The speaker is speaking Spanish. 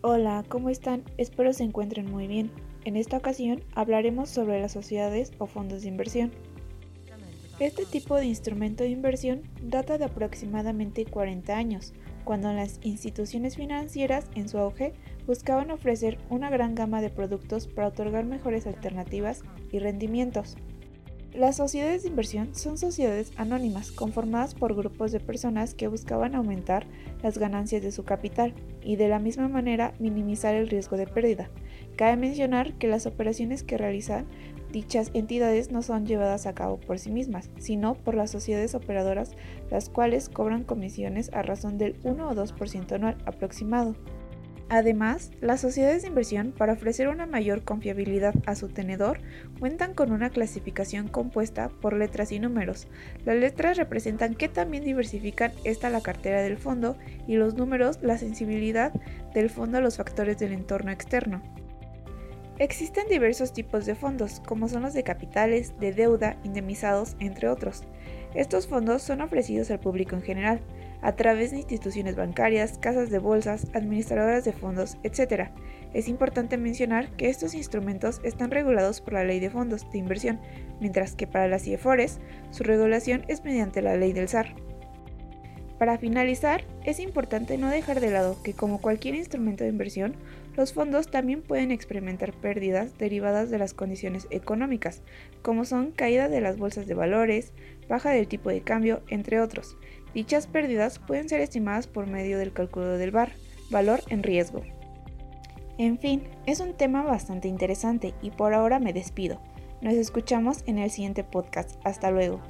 Hola, ¿cómo están? Espero se encuentren muy bien. En esta ocasión hablaremos sobre las sociedades o fondos de inversión. Este tipo de instrumento de inversión data de aproximadamente 40 años, cuando las instituciones financieras en su auge buscaban ofrecer una gran gama de productos para otorgar mejores alternativas y rendimientos. Las sociedades de inversión son sociedades anónimas conformadas por grupos de personas que buscaban aumentar las ganancias de su capital y de la misma manera minimizar el riesgo de pérdida. Cabe mencionar que las operaciones que realizan dichas entidades no son llevadas a cabo por sí mismas, sino por las sociedades operadoras, las cuales cobran comisiones a razón del 1 o 2% anual aproximado. Además, las sociedades de inversión, para ofrecer una mayor confiabilidad a su tenedor, cuentan con una clasificación compuesta por letras y números. Las letras representan que también diversifican esta la cartera del fondo y los números la sensibilidad del fondo a los factores del entorno externo. Existen diversos tipos de fondos, como son los de capitales, de deuda, indemnizados, entre otros. Estos fondos son ofrecidos al público en general, a través de instituciones bancarias, casas de bolsas, administradoras de fondos, etc. Es importante mencionar que estos instrumentos están regulados por la Ley de Fondos de Inversión, mientras que para las IEFORES su regulación es mediante la Ley del SAR. Para finalizar, es importante no dejar de lado que como cualquier instrumento de inversión, los fondos también pueden experimentar pérdidas derivadas de las condiciones económicas, como son caída de las bolsas de valores, baja del tipo de cambio, entre otros. Dichas pérdidas pueden ser estimadas por medio del cálculo del VAR, valor en riesgo. En fin, es un tema bastante interesante y por ahora me despido. Nos escuchamos en el siguiente podcast. Hasta luego.